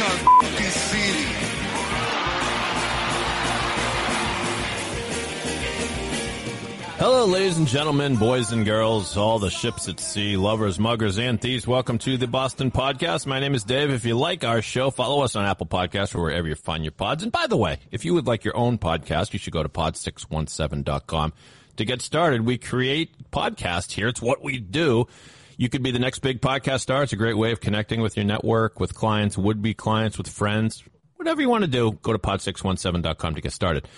Our fucking city. Hello, ladies and gentlemen, boys and girls, all the ships at sea, lovers, muggers, and thieves. Welcome to the Boston Podcast. My name is Dave. If you like our show, follow us on Apple Podcasts or wherever you find your pods. And by the way, if you would like your own podcast, you should go to pod617.com. To get started, we create podcasts here. It's what we do. You could be the next big podcast star. It's a great way of connecting with your network, with clients, would-be clients, with friends, whatever you want to do. Go to pod617.com to get started.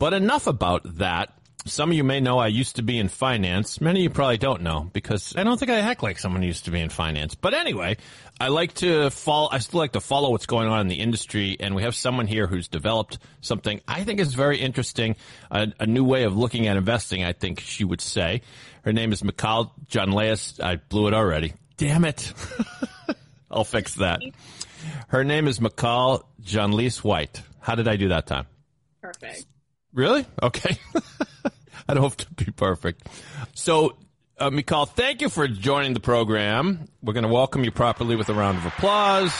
But enough about that. Some of you may know I used to be in finance. Many of you probably don't know because I don't think I act like someone who used to be in finance. But anyway, I like to follow, I still like to follow what's going on in the industry. And we have someone here who's developed something I think is very interesting, a, a new way of looking at investing, I think she would say. Her name is Mical Jeanlys. I blew it already. Damn it. I'll fix that. Her name is Mical Jeanlys White. How did I do that time? Perfect. Really? Okay. I don't have to be perfect. So, uh, Mical, thank you for joining the program. We're going to welcome you properly with a round of applause.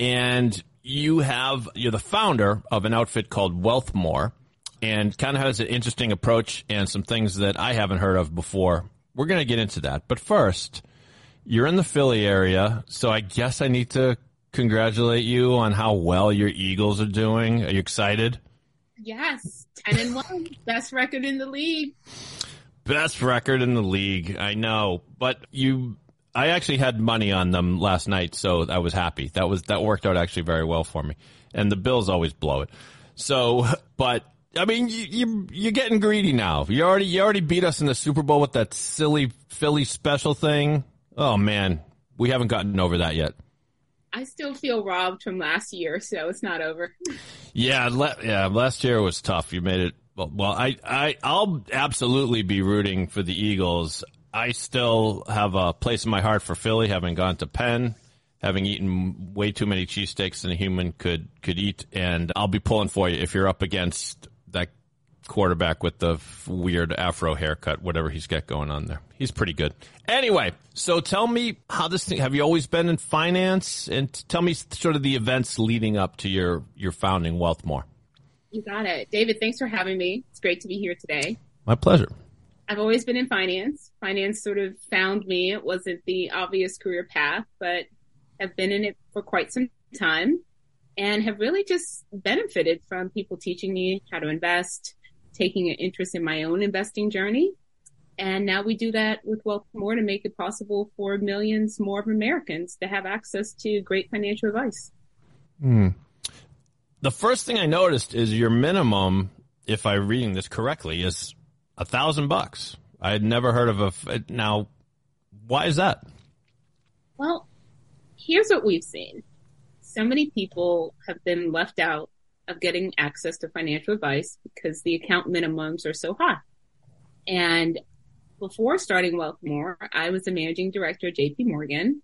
And you have, you're the founder of an outfit called Wealthmore and kind of has an interesting approach and some things that I haven't heard of before. We're going to get into that. But first, you're in the Philly area, so I guess I need to congratulate you on how well your Eagles are doing. Are you excited? Yes, ten and one, best record in the league. Best record in the league. I know, but you I actually had money on them last night, so I was happy. That was that worked out actually very well for me. And the Bills always blow it. So, but I mean, you, you you're getting greedy now. You already you already beat us in the Super Bowl with that silly Philly special thing. Oh man, we haven't gotten over that yet. I still feel robbed from last year, so it's not over. Yeah, le- yeah. Last year was tough. You made it. Well, well, I, I, I'll absolutely be rooting for the Eagles. I still have a place in my heart for Philly, having gone to Penn, having eaten way too many cheesesteaks than a human could could eat, and I'll be pulling for you if you're up against that quarterback with the f- weird afro haircut, whatever he's got going on there. He's pretty good. Anyway, so tell me how this thing. Have you always been in finance? And tell me sort of the events leading up to your your founding Wealthmore. You got it. David, thanks for having me. It's great to be here today. My pleasure. I've always been in finance. Finance sort of found me. It wasn't the obvious career path, but have been in it for quite some time and have really just benefited from people teaching me how to invest, taking an interest in my own investing journey. And now we do that with WealthMore to make it possible for millions more of Americans to have access to great financial advice. Hmm. The first thing I noticed is your minimum, if I'm reading this correctly, is a thousand bucks. I had never heard of a. f- Now, why is that? Well, here's what we've seen. So many people have been left out of getting access to financial advice because the account minimums are so high. And before starting Wealthmore, I was the managing director at JP Morgan,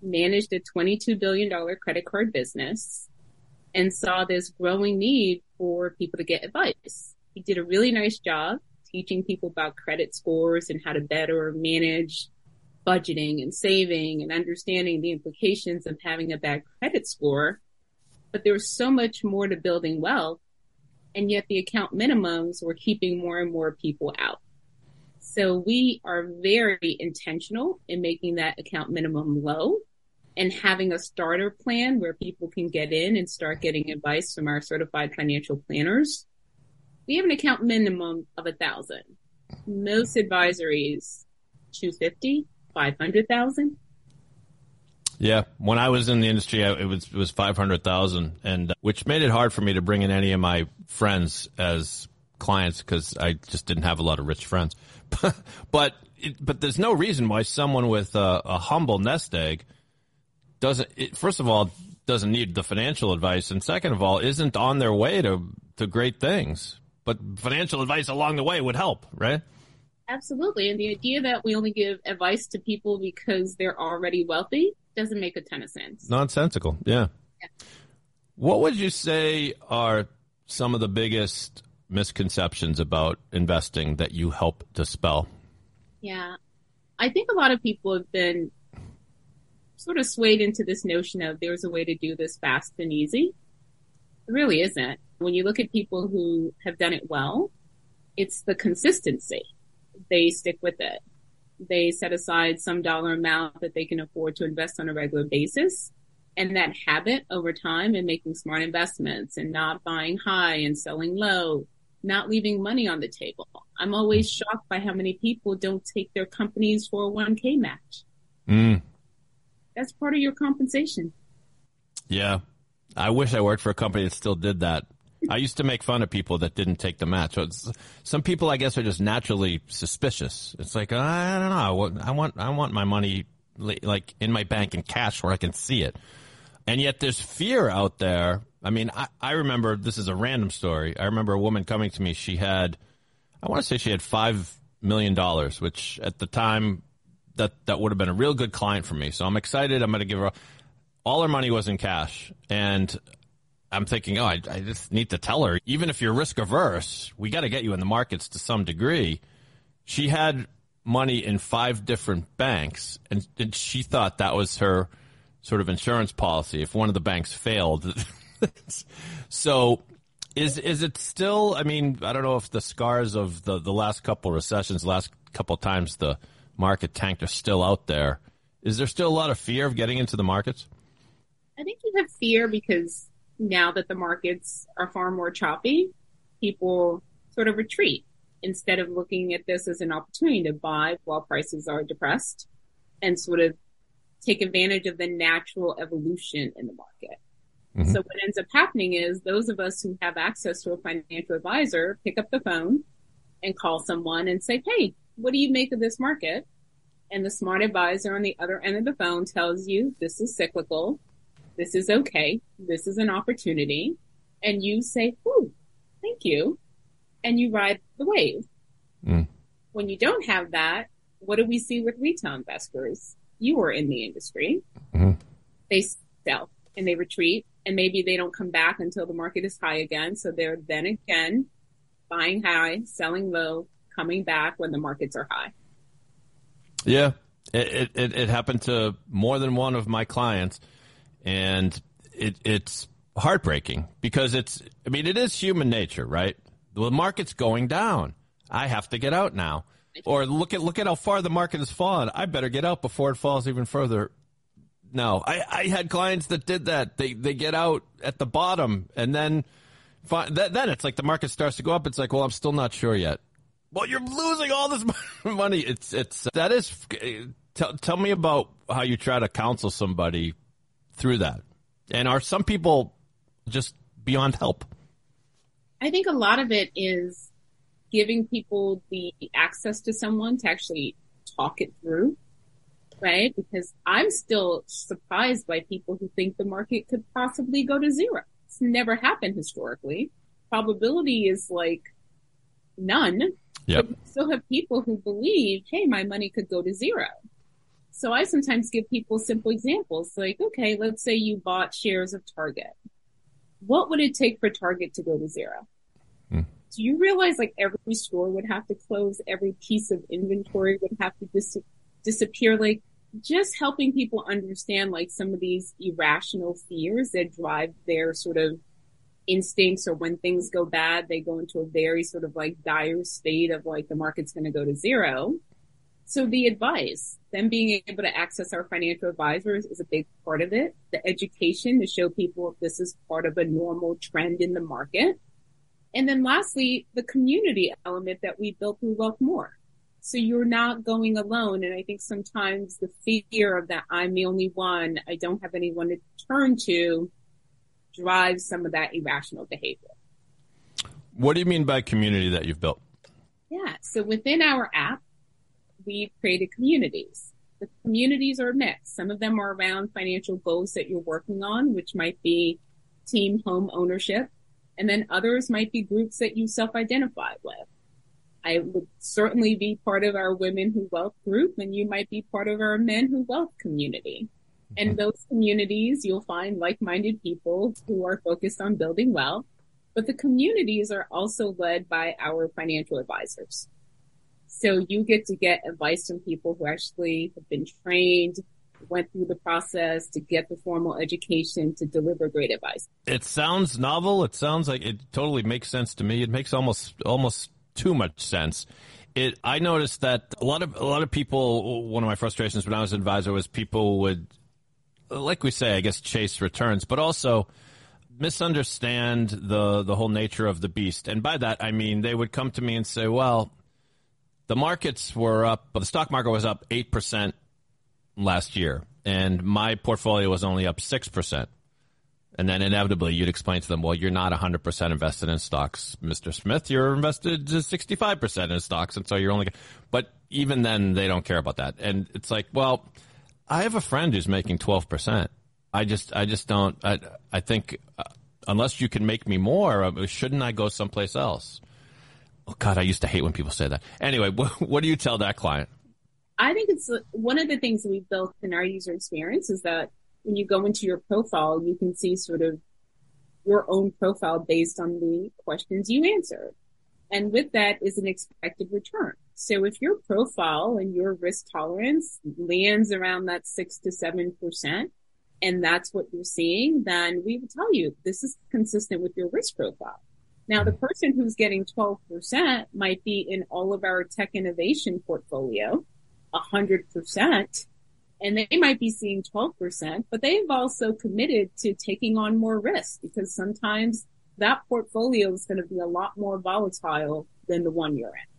managed a $22 billion credit card business, and saw this growing need for people to get advice. He did a really nice job teaching people about credit scores and how to better manage budgeting and saving and understanding the implications of having a bad credit score. But there was so much more to building wealth. And yet the account minimums were keeping more and more people out. So we are very intentional in making that account minimum low and having a starter plan where people can get in and start getting advice from our certified financial planners. We have an account minimum of a thousand. Most advisories, 250, 500,000. Yeah, when I was in the industry, it was it was five hundred thousand, and uh, which made it hard for me to bring in any of my friends as clients because I just didn't have a lot of rich friends. but it, but there's no reason why someone with a, a humble nest egg doesn't it, first of all doesn't need the financial advice, and second of all isn't on their way to to great things. But financial advice along the way would help, right? Absolutely. And the idea that we only give advice to people because they're already wealthy doesn't make a ton of sense. Nonsensical. Yeah. Yeah. What would you say are some of the biggest misconceptions about investing that you help dispel? Yeah. I think a lot of people have been sort of swayed into this notion of there's a way to do this fast and easy. It really isn't. When you look at people who have done it well, it's the consistency. They stick with it. They set aside some dollar amount that they can afford to invest on a regular basis. And that habit over time and making smart investments and not buying high and selling low, not leaving money on the table. I'm always shocked by how many people don't take their company's 401k match. Mm. That's part of your compensation. Yeah. I wish I worked for a company that still did that. I used to make fun of people that didn't take the match. Some people, I guess, are just naturally suspicious. It's like I don't know. I want, I want, my money like in my bank in cash where I can see it. And yet, there's fear out there. I mean, I, I remember this is a random story. I remember a woman coming to me. She had, I want to say, she had five million dollars, which at the time that that would have been a real good client for me. So I'm excited. I'm going to give her all her money was in cash, and I'm thinking, oh, I, I just need to tell her, even if you're risk averse, we got to get you in the markets to some degree. She had money in five different banks, and, and she thought that was her sort of insurance policy if one of the banks failed. so, is is it still? I mean, I don't know if the scars of the the last couple recessions, last couple times the market tanked, are still out there. Is there still a lot of fear of getting into the markets? I think you have fear because now that the markets are far more choppy, people sort of retreat instead of looking at this as an opportunity to buy while prices are depressed and sort of take advantage of the natural evolution in the market. Mm-hmm. So what ends up happening is those of us who have access to a financial advisor pick up the phone and call someone and say, Hey, what do you make of this market? And the smart advisor on the other end of the phone tells you this is cyclical. This is okay. This is an opportunity. And you say, Ooh, thank you. And you ride the wave. Mm. When you don't have that, what do we see with retail investors? You were in the industry. Mhm. They sell and they retreat and maybe they don't come back until the market is high again. So they're then again buying high, selling low, coming back when the markets are high. Yeah, it, it it happened to more than one of my clients, and it it's heartbreaking because it's. I mean, it is human nature, right? The market's going down. I have to get out now. Or look at look at how far the market has fallen. I better get out before it falls even further. No, I, I had clients that did that. They they get out at the bottom and then then it's like the market starts to go up. It's like, well, I'm still not sure yet. Well, you're losing all this money. It's it's that is. Eh, tell tell me about how you try to counsel somebody through that, and are some people just beyond help? I think a lot of it is giving people the access to someone to actually talk it through, right? Because I'm still surprised by people who think the market could possibly go to zero. It's never happened historically. Probability is like none. Yep. But you still have people who believe, hey, my money could go to zero. So I sometimes give people simple examples like, okay, let's say you bought shares of Target. What would it take for Target to go to zero? Hmm. Do you realize like every store would have to close, every piece of inventory would have to dis- disappear? Like just helping people understand like some of these irrational fears that drive their sort of instincts or when things go bad, they go into a very sort of like dire state of like the market's going to go to zero. So the advice, them being able to access our financial advisors is a big part of it. The education to show people this is part of a normal trend in the market. And then lastly, the community element that we built through WealthMore. So you're not going alone. And I think sometimes the fear of that I'm the only one, I don't have anyone to turn to drives some of that irrational behavior. What do you mean by community that you've built? Yeah. So within our app, we've created communities. the communities are mixed. Some of them are around financial goals that you're working on, which might be team home ownership. And then others might be groups that you self-identify with. I would certainly be part of our women who wealth group and you might be part of our men who wealth community. Mm-hmm. those communities, you'll find like-minded people who are focused on building wealth, but the communities are also led by our financial advisors. So you get to get advice from people who actually have been trained, went through the process to get the formal education to deliver great advice. It sounds novel. It sounds like it totally makes sense to me. It makes almost almost too much sense. It I noticed that a lot of a lot of people one of my frustrations when I was an advisor was people would like we say, I guess chase returns, but also misunderstand the the whole nature of the beast. And by that I mean they would come to me and say, "Well, the markets were up, but the stock market was up 8% last year, and my portfolio was only up 6%. And then inevitably you'd explain to them, well, you're not 100% invested in stocks, Mr. Smith. You're invested 65% in stocks. And so you're only, but even then they don't care about that. And it's like, well, I have a friend who's making 12%. I just, I just don't, I, I think uh, unless you can make me more, uh, shouldn't I go someplace else? Oh God, I used to hate when people say that. Anyway, what, what do you tell that client? I think it's uh, one of the things that we've built in our user experience is that when you go into your profile, you can see sort of your own profile based on the questions you answered. And with that is an expected return. So if your profile and your risk tolerance lands around that six to seven percent, and that's what you're seeing, then we would tell you this is consistent with your risk profile. Now, the person who's getting 12% might be in all of our tech innovation portfolio, 100%, and they might be seeing 12%, but they've also committed to taking on more risk because sometimes that portfolio is going to be a lot more volatile than the one you're in.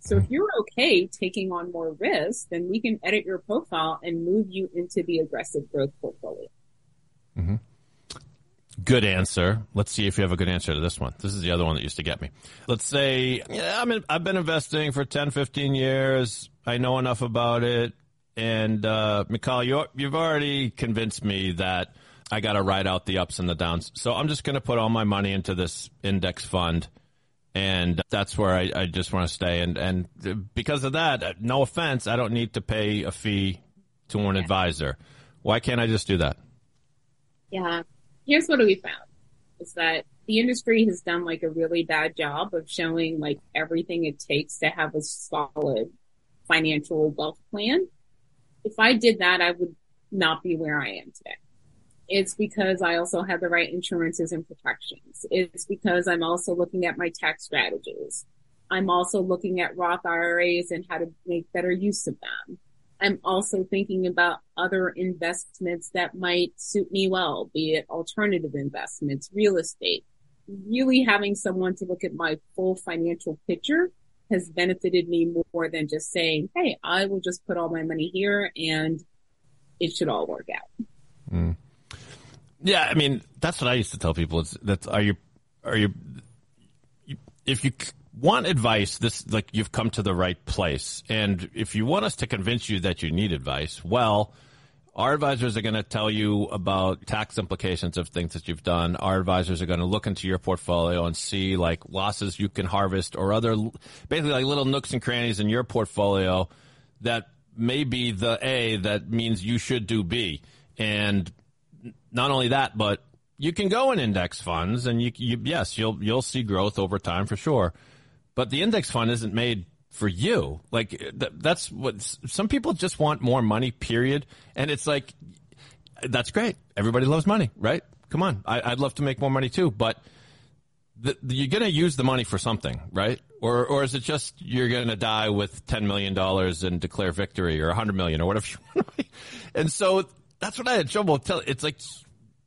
So if you're okay taking on more risk, then we can edit your profile and move you into the aggressive growth portfolio. Mm-hmm. Good answer. Let's see if you have a good answer to this one. This is the other one that used to get me. Let's say, yeah, I'm in, I've been investing for 10, 15 years. I know enough about it. And, uh, Mikhail, you, you've already convinced me that I got to ride out the ups and the downs. So I'm just going to put all my money into this index fund. And that's where I, I just want to stay. And, and because of that, no offense, I don't need to pay a fee to an yeah. advisor. Why can't I just do that? Yeah here's what we found is that the industry has done like a really bad job of showing like everything it takes to have a solid financial wealth plan. If I did that, I would not be where I am today. It's because I also have the right insurances and protections. It's because I'm also looking at my tax strategies. I'm also looking at Roth IRAs and how to make better use of them. I'm also thinking about other investments that might suit me well, be it alternative investments, real estate. Really having someone to look at my full financial picture has benefited me more than just saying, Hey, I will just put all my money here and it should all work out. Mm. Yeah. I mean, that's what I used to tell people. It's that are you, are you, if you want advice, this like you've come to the right place. And if you want us to convince you that you need advice, well, our advisors are going to tell you about tax implications of things that you've done. Our advisors are going to look into your portfolio and see like losses you can harvest or other basically like little nooks and crannies in your portfolio that may be the A that means you should do B. And not only that, but you can go in index funds and you, you yes, you'll you'll see growth over time for sure. But the index fund isn't made for you. Like th- that's what some people just want more money. Period. And it's like that's great. Everybody loves money, right? Come on, I, would love to make more money too. But the, you're going to use the money for something, right? Or or is it just you're going to die with ten million dollars and declare victory, or a hundred million, or whatever? and so that's what I had trouble telling. It's like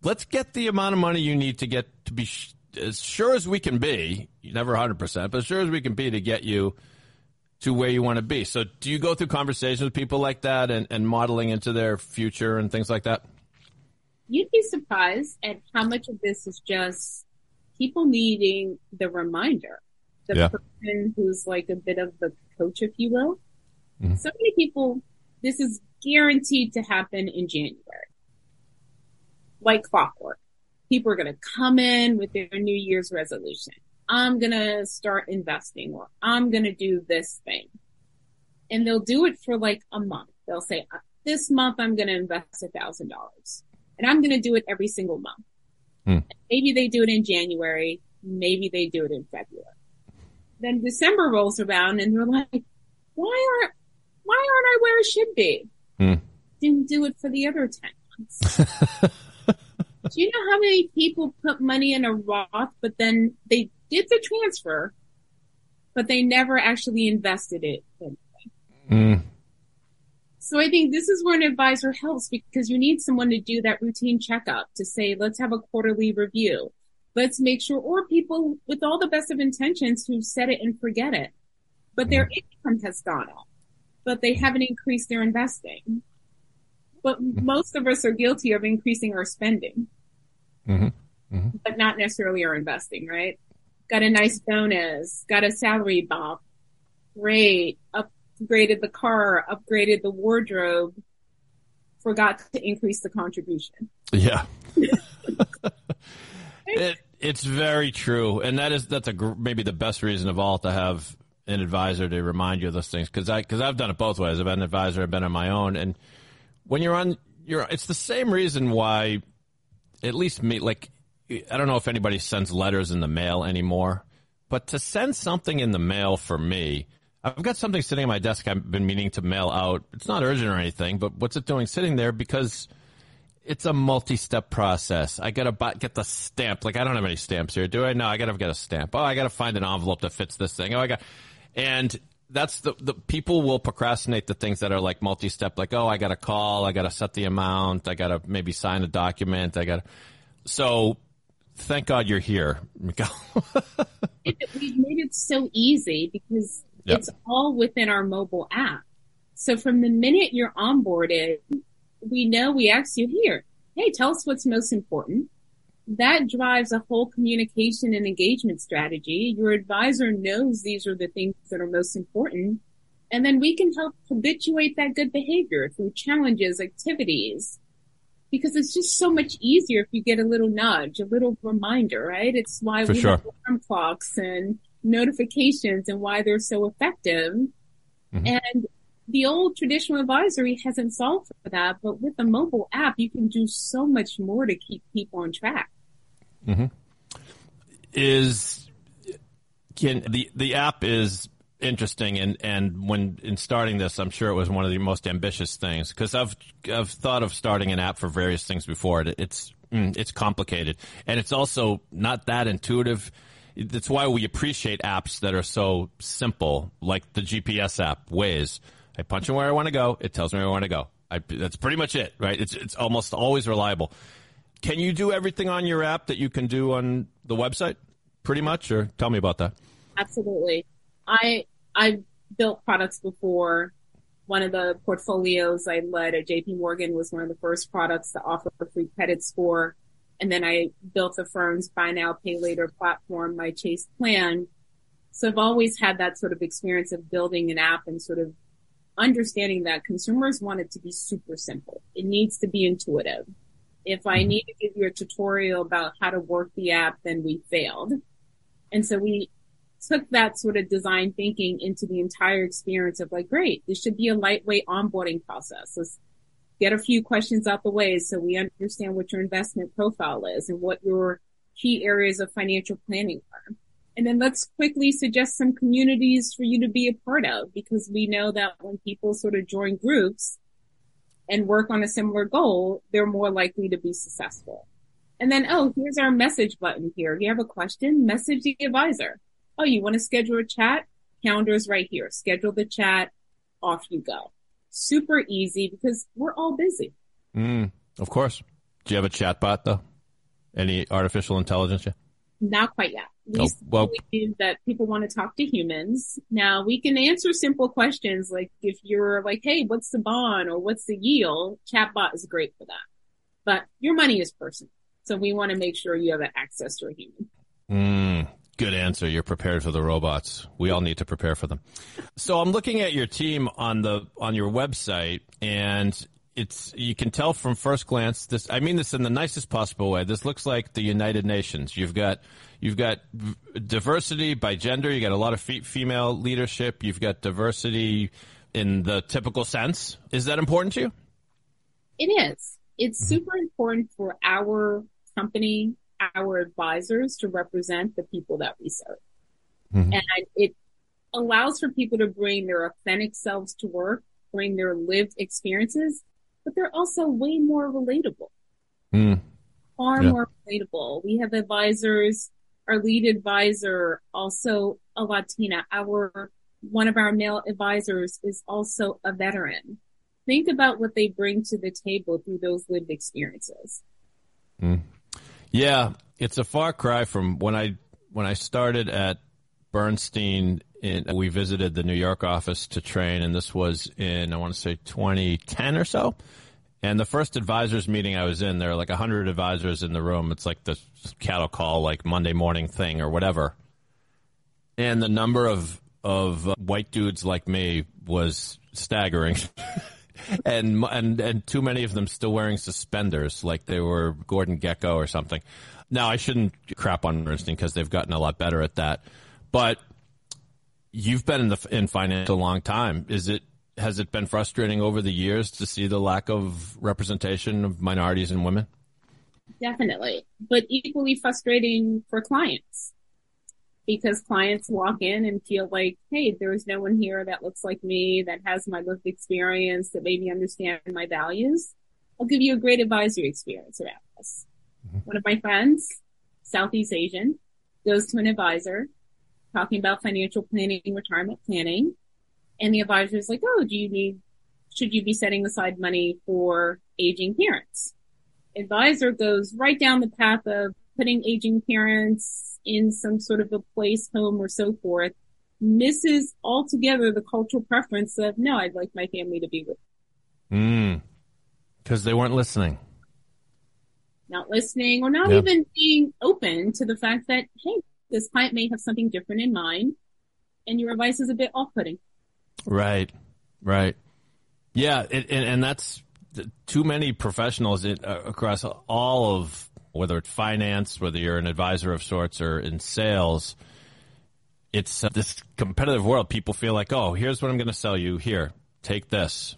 let's get the amount of money you need to get to be sh- as sure as we can be, never 100%, but as sure as we can be to get you to where you want to be. So do you go through conversations with people like that and, and modeling into their future and things like that? You'd be surprised at how much of this is just people needing the reminder. The yeah. person who's like a bit of the coach, if you will. Mm-hmm. So many people, this is guaranteed to happen in January. Like clockwork. People are going to come in with their New Year's resolution. I'm going to start investing or I'm going to do this thing. And they'll do it for like a month. They'll say, this month I'm going to invest a thousand dollars and I'm going to do it every single month. Hmm. Maybe they do it in January. Maybe they do it in February. Then December rolls around and they're like, why aren't, why aren't I where I should be? Hmm. Didn't do it for the other 10 months. do you know how many people put money in a Roth, but then they did the transfer, but they never actually invested it? Mm. So I think this is where an advisor helps because you need someone to do that routine checkup to say, let's have a quarterly review. Let's make sure, or people with all the best of intentions who set it and forget it, but their income has gone up, but they haven't increased their investing. But most of us are guilty of increasing our spending, Mhm. but not necessarily are investing, right? Got a nice bonus, got a salary bump, great, upgraded the car, upgraded the wardrobe, forgot to increase the contribution. Yeah. it, it's very true, and that is that's a maybe the best reason of all to have an advisor to remind you of those things because I because I've done it both ways. I've been an advisor, I've been on my own, and when you're on, you're it's the same reason why, at least me, like I don't know if anybody sends letters in the mail anymore, but to send something in the mail for me. I've got something sitting on my desk I've been meaning to mail out. It's not urgent or anything, but what's it doing sitting there? Because it's a multi-step process. I gotta buy, get the stamp. Like I don't have any stamps here, do I? No, I gotta get a stamp. Oh, I gotta find an envelope that fits this thing. Oh, I got, and that's the the people will procrastinate the things that are like multi-step. Like oh, I gotta call, I gotta set the amount, I gotta maybe sign a document, I gotta. So, thank God you're here, Miguel. it, we've made it so easy because Yep. it's all within our mobile app. So from the minute you're onboarded, we know we ask you here, hey, tell us what's most important. That drives a whole communication and engagement strategy. Your advisor knows these are the things that are most important. And then we can help habituate that good behavior through challenges, activities, because it's just so much easier if you get a little nudge, a little reminder, right? It's why For we sure. have alarm clocks and notifications and why they're so effective. Mm-hmm. And the old traditional advisory hasn't solved for that, but with a mobile app, you can do so much more to keep people on track. Is can the the app is interesting and and when in starting this i'm sure it was one of the most ambitious things because i've i've thought of starting an app for various things before. It, it's mm, it's complicated. And it's also not that intuitive. That's why we appreciate apps that are so simple like the gps app waze. I punch in where i want to go. It tells me where i want to go. I, that's pretty much it right? It's it's almost always reliable can you do everything on your app that you can do on the website? Pretty much, or tell me about that. Absolutely. I, I built products before. One of the portfolios I led at JP Morgan was one of the first products to offer a free credit score. And then I built the firm's buy now, pay later platform, my Chase plan. So I've always had that sort of experience of building an app and sort of understanding that consumers want it to be super simple. It needs to be intuitive. If I mm-hmm. need to give you a tutorial about how to work the app, then we failed. And so we took that sort of design thinking into the entire experience of like, great, this should be a lightweight onboarding process. Let's get a few questions out the way so we understand what your investment profile is and what your key areas of financial planning are. And then let's quickly suggest some communities for you to be a part of because we know that when people sort of join groups and work on a similar goal, they're more likely to be successful. And then, oh, here's our message button here. If you have a question, message the advisor. Oh, you want to schedule a chat? Calendar's right here. Schedule the chat. Off you go. Super easy because we're all busy. Mm, of course. Do you have a chatbot though? Any artificial intelligence yet? Not quite yet. We Oh, well- believe that people want to talk to humans. Now we can answer simple questions like if you're like, hey, what's the bond or what's the yield? Chatbot is great for that. But your money is personal. So we want to make sure you have access to a human. Mm. Good answer. You're prepared for the robots. We all need to prepare for them. So I'm looking at your team on the on your website, and it's you can tell from first glance. This I mean this in the nicest possible way. This looks like the United Nations. You've got you've got diversity by gender. You got a lot of fe- female leadership. You've got diversity in the typical sense. Is that important to you? It is. It's super important for our company our advisors to represent the people that we serve. Mm-hmm. And it allows for people to bring their authentic selves to work, bring their lived experiences, but they're also way more relatable. Mm. Far yeah. more relatable. We have advisors, our lead advisor, also a Latina. Our, one of our male advisors is also a veteran. Think about what they bring to the table through those lived experiences. Mm. Yeah, it's a far cry from when I when I started at Bernstein. In, we visited the New York office to train, and this was in I want to say 2010 or so. And the first advisors meeting I was in, there were like 100 advisors in the room. It's like the cattle call, like Monday morning thing or whatever. And the number of of uh, white dudes like me was staggering. and and and too many of them still wearing suspenders, like they were Gordon Gekko or something. Now I shouldn't crap on Bernstein because they've gotten a lot better at that, but you've been in the in finance a long time. Is it has it been frustrating over the years to see the lack of representation of minorities and women? Definitely, but equally frustrating for clients because clients walk in and feel like, hey, there's no one here that looks like me, that has my lived experience, that maybe understand my values. I'll give you a great advisory experience around this. Mm-hmm. One of my friends, Southeast Asian, goes to an advisor talking about financial planning, retirement planning. And the advisor is like, oh, do you need, should you be setting aside money for aging parents? Advisor goes right down the path of putting aging parents in some sort of a place, home, or so forth, misses altogether the cultural preference of, no, I'd like my family to be with me. Mm. Because they weren't listening. Not listening or not yep. even being open to the fact that, hey, this client may have something different in mind and your advice is a bit off putting. Right, right. Yeah, it, and, and, that's too many professionals in, uh, across all of whether it's finance, whether you're an advisor of sorts or in sales, it's uh, this competitive world. People feel like, oh, here's what I'm going to sell you. Here, take this.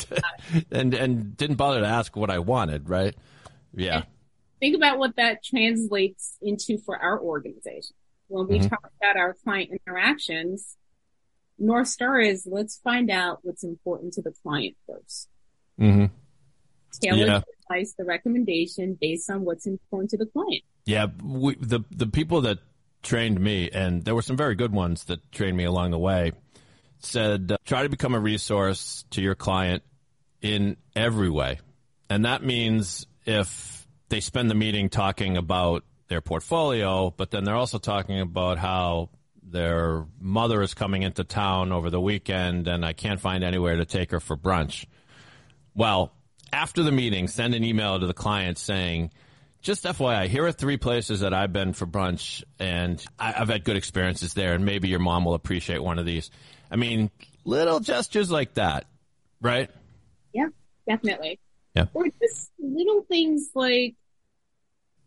and and didn't bother to ask what I wanted, right? Yeah. Think about what that translates into for our organization. When we mm-hmm. talk about our client interactions, North Star is let's find out what's important to the client 1st mm-hmm. Tailor yeah advice, the recommendation based on what's important to the client. Yeah, we, the the people that trained me, and there were some very good ones that trained me along the way, said uh, try to become a resource to your client in every way, and that means if they spend the meeting talking about their portfolio, but then they're also talking about how their mother is coming into town over the weekend and I can't find anywhere to take her for brunch. Well, after the meeting, send an email to the client saying, just FYI, here are three places that I've been for brunch, and I, have had good experiences there, and maybe your mom will appreciate one of these. I mean, little gestures like that, right? Yeah, definitely. Yeah. Or just little things like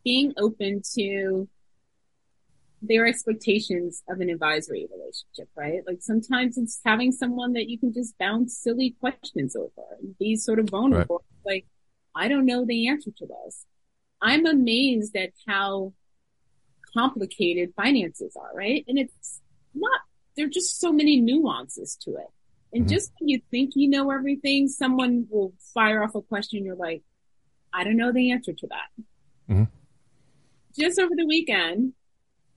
being open to their expectations of an advisory relationship, right? Like sometimes it's having someone that you can just bounce silly questions over and be sort of vulnerable. Right. Like, I don't know the answer to this. I'm amazed at how complicated finances are, right? And it's not, there are just so many nuances to it. And mm-hmm. just when you think you know everything, someone will fire off a question. You're like, I don't know the answer to that. Mm-hmm. Just over the weekend,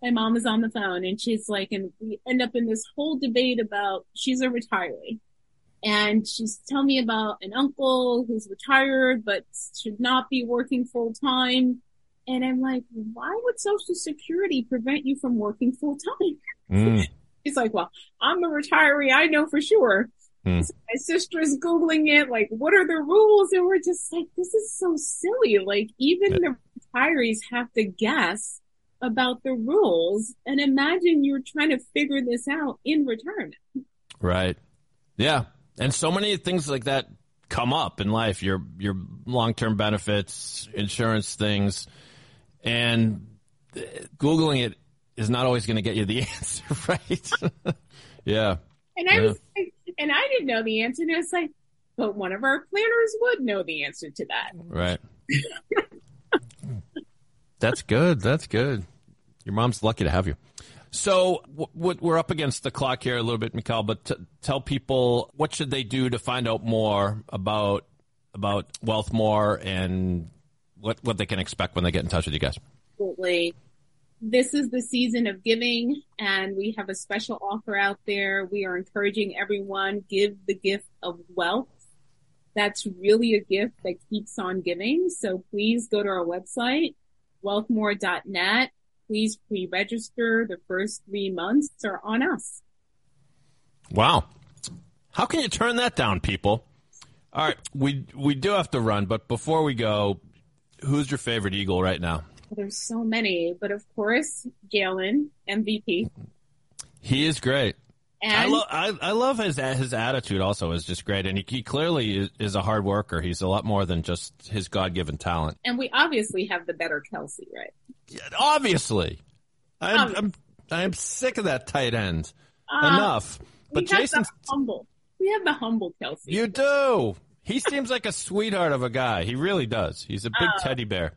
my mom is on the phone and she's like, and we end up in this whole debate about she's a retiree. And she's telling me about an uncle who's retired but should not be working full time. And I'm like, why would Social Security prevent you from working full time? Mm. She's like, well, I'm a retiree. I know for sure. Mm. So my sister is Googling it. Like, what are the rules? And we're just like, this is so silly. Like, even yeah. the retirees have to guess about the rules and imagine you're trying to figure this out in retirement. Right. Yeah. And so many things like that come up in life. Your your long term benefits, insurance things, and googling it is not always going to get you the answer, right? yeah. And I Yeah. was and I didn't know the answer. And was like, but one of our planners would know the answer to that. Right. That's good. That's good. Your mom's lucky to have you. So w- w- we're up against the clock here a little bit, Mikhail. But t- tell people what should they do to find out more about about Wealthmore and what what they can expect when they get in touch with you guys. Absolutely. This is the season of giving and we have a special offer out there. We are encouraging everyone give the gift of wealth. That's really a gift that keeps on giving. So please go to our website, wealthmore.net. Please pre-register. The first three months are on us. Wow. How can you turn that down, people? All right, we we do have to run, but before we go, who's your favorite Eagle right now? There's so many, but of course, Jalen, MVP. He is great. I, And lo- I, I love his his attitude. Also, is just great, and he, he clearly is, is a hard worker. He's a lot more than just his God given talent. and we obviously have the better Kelce, right? Obviously, I'm Um, I'm, I'm sick of that tight end. Um, Enough. But we have Jason's humble. We have the humble Kelce. you do. He seems like a sweetheart of a guy. He really does. He's a big Oh. teddy bear.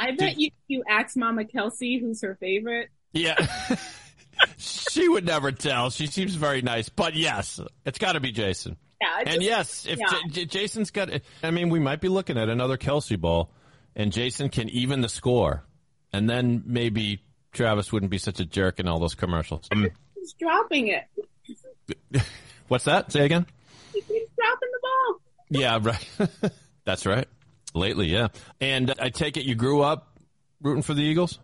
I bet you you ask Mama Kelce who's her favorite. Yeah. she would never tell. She seems very nice. But yes, it's got to be Jason. Yeah, And yes, if yeah. J- J- Jason's got, I mean, we might be looking at another Kelce ball, and Jason can even the score, and then maybe Travis wouldn't be such a jerk in all those commercials. Um, he's dropping it. what's that? Say again. He keeps dropping the ball. Yeah, right. That's right. Lately, yeah. And I take it you grew up rooting for the Eagles.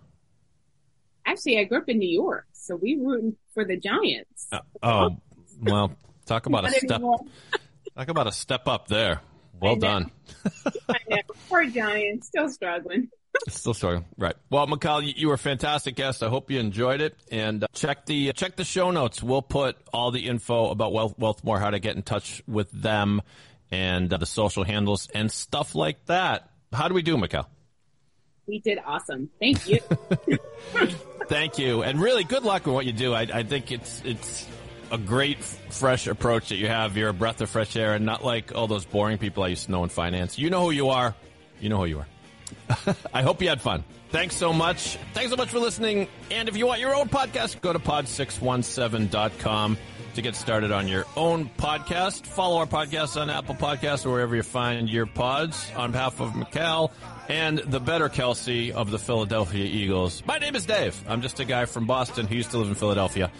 Actually, I grew up in New York, so we rooting for the Giants. Uh, oh, well, talk about a step. Talk about a step up there. Well done. Poor Giants, still struggling. Still struggling, right? Well, McCall, you, were a fantastic guest. I hope you enjoyed it. And uh, check the check the show notes. We'll put all the info about Wealth Wealthmore, how to get in touch with them, and uh, the social handles and stuff like that. How do we do, McCall? We did awesome. Thank you. Thank you, and really good luck with what you do. I, I think it's it's a great fresh approach that you have. You're a breath of fresh air, and not like all those boring people I used to know in finance. You know who you are. You know who you are. I hope you had fun. Thanks so much. Thanks so much for listening. And if you want your own podcast, go to pod617.com to get started on your own podcast. Follow our podcast on Apple Podcasts or wherever you find your pods. On behalf of McCall and the better Kelce of the Philadelphia Eagles, my name is Dave. I'm just a guy from Boston who used to live in Philadelphia.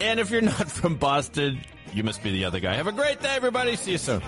And if you're not from Boston, you must be the other guy. Have a great day, everybody. See you soon.